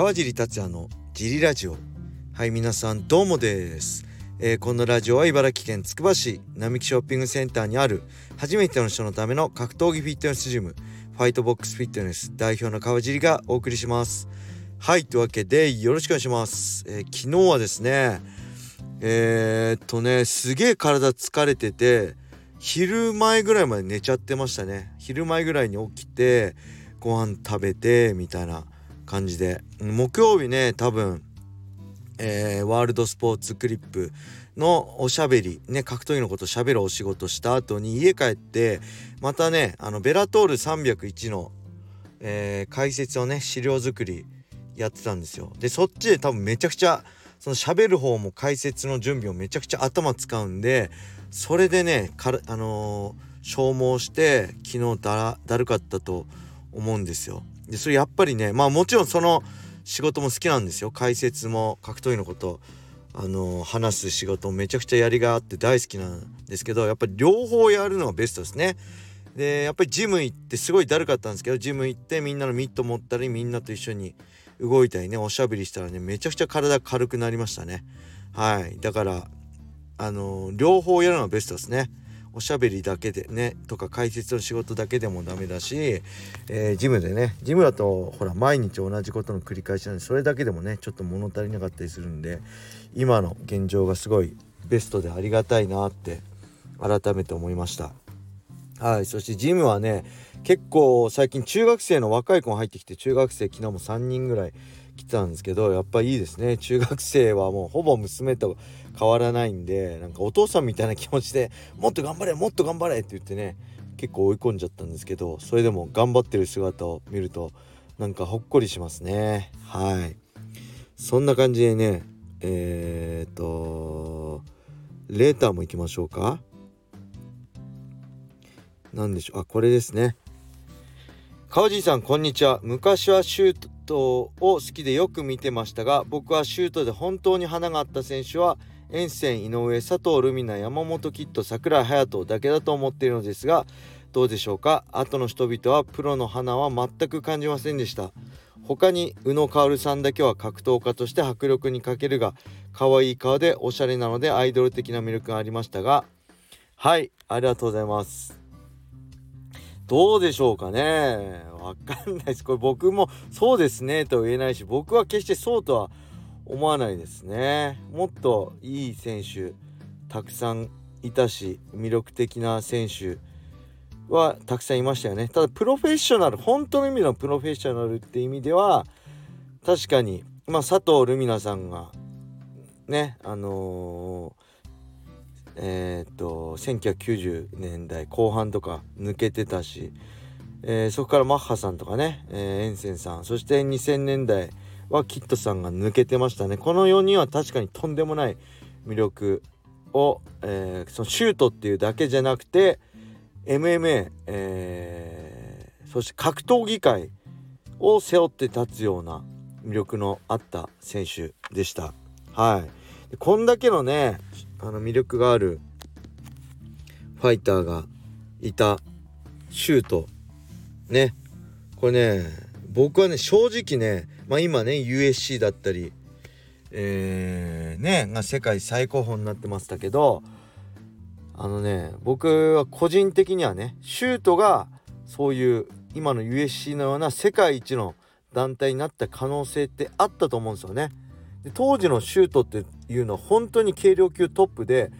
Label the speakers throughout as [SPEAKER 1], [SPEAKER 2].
[SPEAKER 1] 川尻達也のジリラジオ。はい皆さんどうもです、えー、このラジオは茨城県つくば市並木ショッピングセンターにある初めての人のための格闘技フィットネスジムファイトボックスフィットネス代表の川尻がお送りします。はいというわけでよろしくお願いします、えー、昨日はですねえー、っとねすげえ体疲れてて昼前ぐらいまで寝ちゃってましたね。昼前ぐらいに起きてご飯食べてみたいな感じで。木曜日ね多分、えー、ワールドスポーツクリップのおしゃべりね格闘技のことしゃべるお仕事した後に家帰ってまたねあのベラトール301の、えー、解説をね資料作りやってたんですよ。でそっちで多分めちゃくちゃその喋る方も解説の準備をめちゃくちゃ頭使うんでそれでねあのー、消耗して昨日だだるかったと思うんですよ。でそれやっぱりねまあもちろんその仕事も好きなんですよ解説も格闘技のことあの話す仕事めちゃくちゃやりがあって大好きなんですけどやっぱり両方やるのがベストですね。でやっぱりジム行ってすごいだるかったんですけどジム行ってみんなのミット持ったりみんなと一緒に動いたりねおしゃべりしたらねめちゃくちゃ体軽くなりましたね。はいだからあの両方やるのがベストですね。おしゃべりだけでねとか解説の仕事だけでもダメだし、えー、ジムでねジムだとほら毎日同じことの繰り返しなんでそれだけでもねちょっと物足りなかったりするんで今の現状がすごいベストでありがたいなって改めて思いました。はいそしてジムはね結構最近中学生の若い子が入ってきて中学生昨日も3人ぐらい来たんですけどやっぱいいですね。中学生はもうほぼ娘と変わらないんでなんかお父さんみたいな気持ちでもっと頑張れもっと頑張れって言ってね結構追い込んじゃったんですけどそれでも頑張ってる姿を見るとなんかほっこりしますね。はい。そんな感じでねえー、っとレーターも行きましょうか。何でしょう。あこれですね。川尻さんこんにちは。昔はシュートを好きでよく見てましたが僕はシュートで本当に花があった選手は沿線井上佐藤ルミナ山本キッド櫻井隼人だけだと思っているのですがどうでしょうか？後の人々はプロの花は全く感じませんでした。他に宇野薫さんだけは格闘家として迫力に欠けるが可愛い顔でおしゃれなのでアイドル的な魅力がありましたが。はいありがとうございます。どうでしょうかね。わかんないです。これ僕もそうですね。とは言えないし僕は決してそうとは思わないですね。もっといい選手たくさんいたし魅力的な選手はたくさんいましたよね。ただプロフェッショナル本当の意味のプロフェッショナルって意味では確かにまあ佐藤ルミナさんがねあのー、えー、っと1990年代後半とか抜けてたし、えー、そこからマッハさんとかね、えー、エンセンさんそして2000年代はキッドさんが抜けてましたね。この4人は確かにとんでもない魅力を、えー、そのシュートっていうだけじゃなくて MMA、えー、そして格闘技界を背負って立つような魅力のあった選手でした。はい。こんだけのねあの魅力があるファイターがいたシュートねこれね僕はね正直ねまあ今ね USC だったりえー、ねが世界最高峰になってましたけどあのね僕は個人的にはねシュートがそういう今の USC のような世界一の団体になった可能性ってあったと思うんですよね。で当時のシュートっていうのは本当に軽量級トップで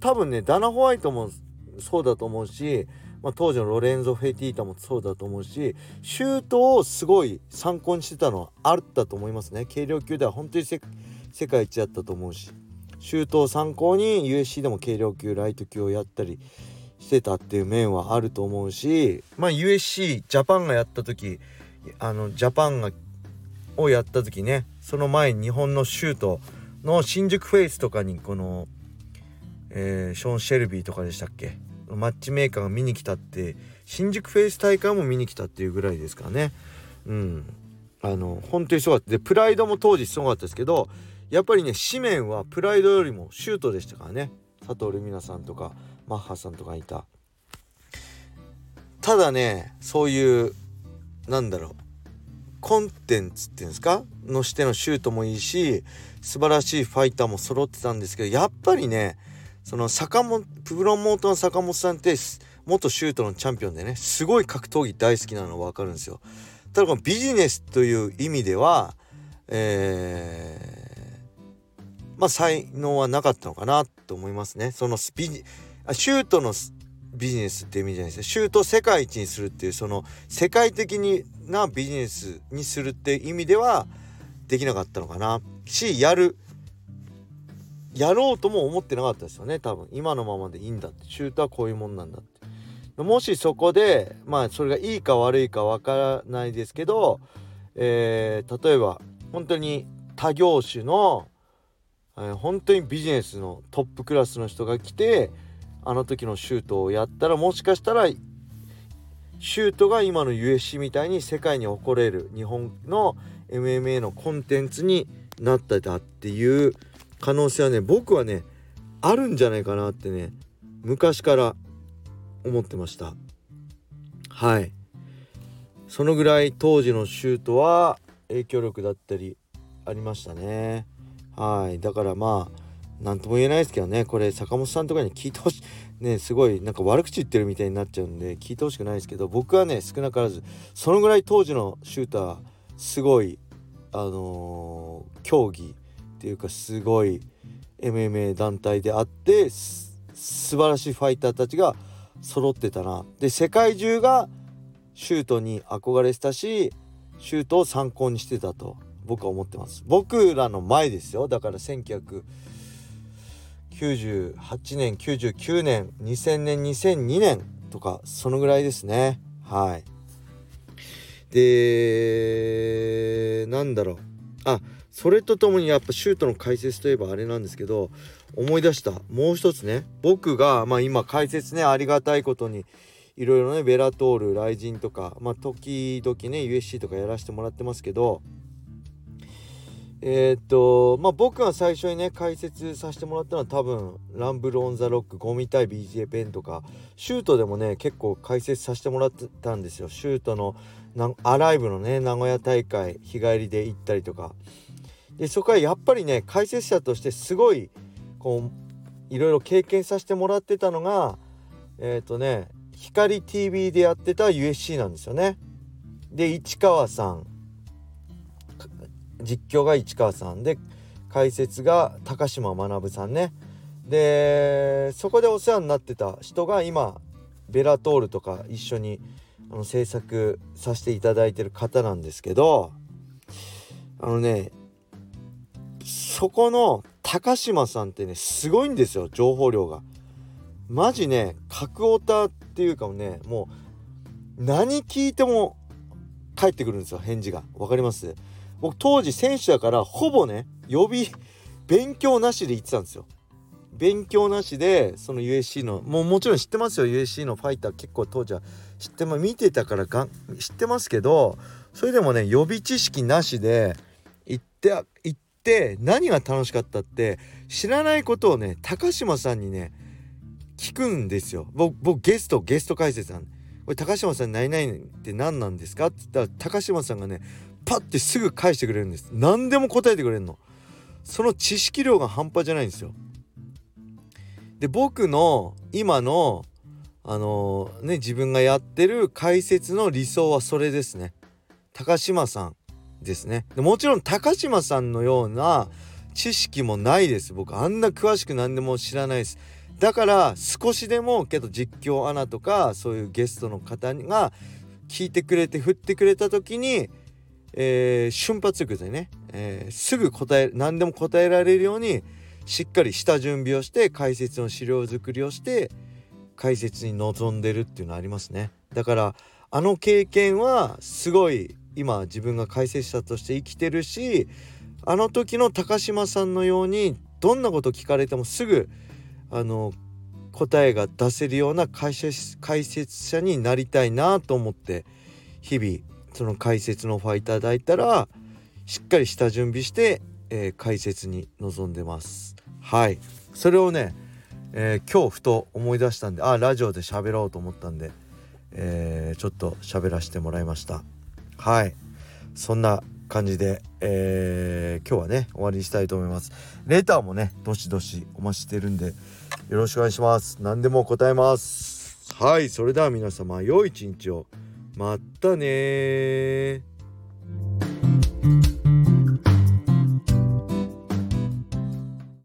[SPEAKER 1] 多分ねダナ・ホワイトもそうだと思うしまあ、当時のロレンゾ・フェティータもそうだと思うしシュートをすごい参考にしてたのはあったと思いますね。軽量級では本当に世界一だったと思うしシュートを参考に USC でも軽量級ライト級をやったりしてたっていう面はあると思うしまあ USC ジャパンがやった時あのジャパンがをやった時ねその前に日本の修斗の新宿 FACE とかにこの、えー、ショーン・シェルビーとかでしたっけ？マッチメーカーが見に来たって新宿 FACE 大会も見に来たっていうぐらいですからね。うん。あの本当にすごかった。でプライドも当時すごかったですけどやっぱりね紙面はプライドよりもシュートでしたからね。佐藤ルミナさんとかマッハさんとかいた。ただねそういうなんだろう。コンテンツっていうんですか？のしてのシュートもいいし素晴らしいファイターも揃ってたんですけどやっぱりねその坂本プロモートの坂本さんって元シュートのチャンピオンでねすごい格闘技大好きなの分かるんですよ。ただこのビジネスという意味ではえー、まあ才能はなかったのかなと思いますね。そのスピあシュートのビジネスって意味じゃないです。ね。シュート世界一にするっていうその世界的になビジネスにするって意味ではできなかったのかな。しやる。やろうとも思ってなかったですよね多分。今のままでいいんだって。シュートはこういうもんなんだって。もしそこでまあそれがいいか悪いかわからないですけど、えー、例えば本当に他業種の、えー、本当にビジネスのトップクラスの人が来てあの時のシュートをやったらもしかしたらシュートが今の USC みたいに世界に誇れる日本の MMA のコンテンツになっただっていう可能性はね僕はねあるんじゃないかなってね昔から思ってました。はい。そのぐらい当時のシュートは影響力だったりありましたね。はい。だからまあ何とも言えないですけどね。これ坂本さんとかに聞いてほしい。ねすごいなんか悪口言ってるみたいになっちゃうんで聞いてほしくないですけど僕はね少なからずそのぐらい当時のシューターすごいあのー、競技っていうかすごい MMA 団体であって素晴らしいファイターたちが揃ってたな。で世界中がシュートに憧れてたしシュートを参考にしてたと僕は思ってます。僕らの前ですよ。だから19 98年99年2000年2002年とかそのぐらいですね。はい。でなんだろう。あそれとともにやっぱシュートの解説といえばあれなんですけど思い出した。もう一つね。僕がまあ今解説ねありがたいことにいろいろねベラトールライジンとかまあ時々ね USC とかやらせてもらってますけどえー、っとまあ僕が最初にね解説させてもらったのは多分ランブル・オン・ザ・ロックゴミ対 BJ ペンとかシュートでもね結構解説させてもらってたんですよ。シュートのアライブのね名古屋大会日帰りで行ったりとか。でそこはやっぱりね解説者としてすごいこういろいろ経験させてもらってたのがえっ、とね光 TV でやってた USC なんですよね。で市川さん。実況が市川さんで解説が高島学さんね。でそこでお世話になってた人が今ベラトールとか一緒にあの制作させていただいてる方なんですけどあのねそこの高島さんってねすごいんですよ情報量が。マジね角オタっていうかもねもう何聞いても返ってくるんですよ返事が。分かります？僕当時選手だからほぼね予備勉強なしで行ってたんですよ。勉強なしでその USC のもうもちろん知ってますよ。USC のファイター結構当時は知ってま見てたからが知ってますけどそれでもね予備知識なしで行って行って何が楽しかったって知らないことをね高島さんにね聞くんですよ。僕僕ゲストゲスト解説なんでこれ高島さん何々って何なんですか？って言ったら高島さんがねパッてすぐ返してくれるんです。何でも答えてくれるの。その知識量が半端じゃないんですよ。で僕の今のあのー、ね自分がやってる解説の理想はそれですね。高島さんですね。でもちろん高島さんのような知識もないです。僕あんな詳しく何でも知らないです。だから少しでもけど実況アナとかそういうゲストの方が聞いてくれて振ってくれた時に、えー、瞬発力でね、えー、すぐ答え何でも答えられるようにしっかりした準備をして解説の資料作りをして解説に臨んでるっていうのありますね。だからあの経験はすごい今自分が解説者として生きてるしあの時の高島さんのようにどんなこと聞かれてもすぐあの答えが出せるような解説解説者になりたいなと思って日々その解説のファーいただいたらしっかり下準備して、えー、解説に臨んでます。はい。それをね、えー、今日ふと思い出したんであラジオで喋ろうと思ったんで、えー、ちょっと喋らせてもらいました。はい。そんな感じで、えー、今日はね終わりにしたいと思います。レターもねどしどしお待ちしてるんでよろしくお願いします。何でも答えます。はい。それでは皆様良い一日を。またね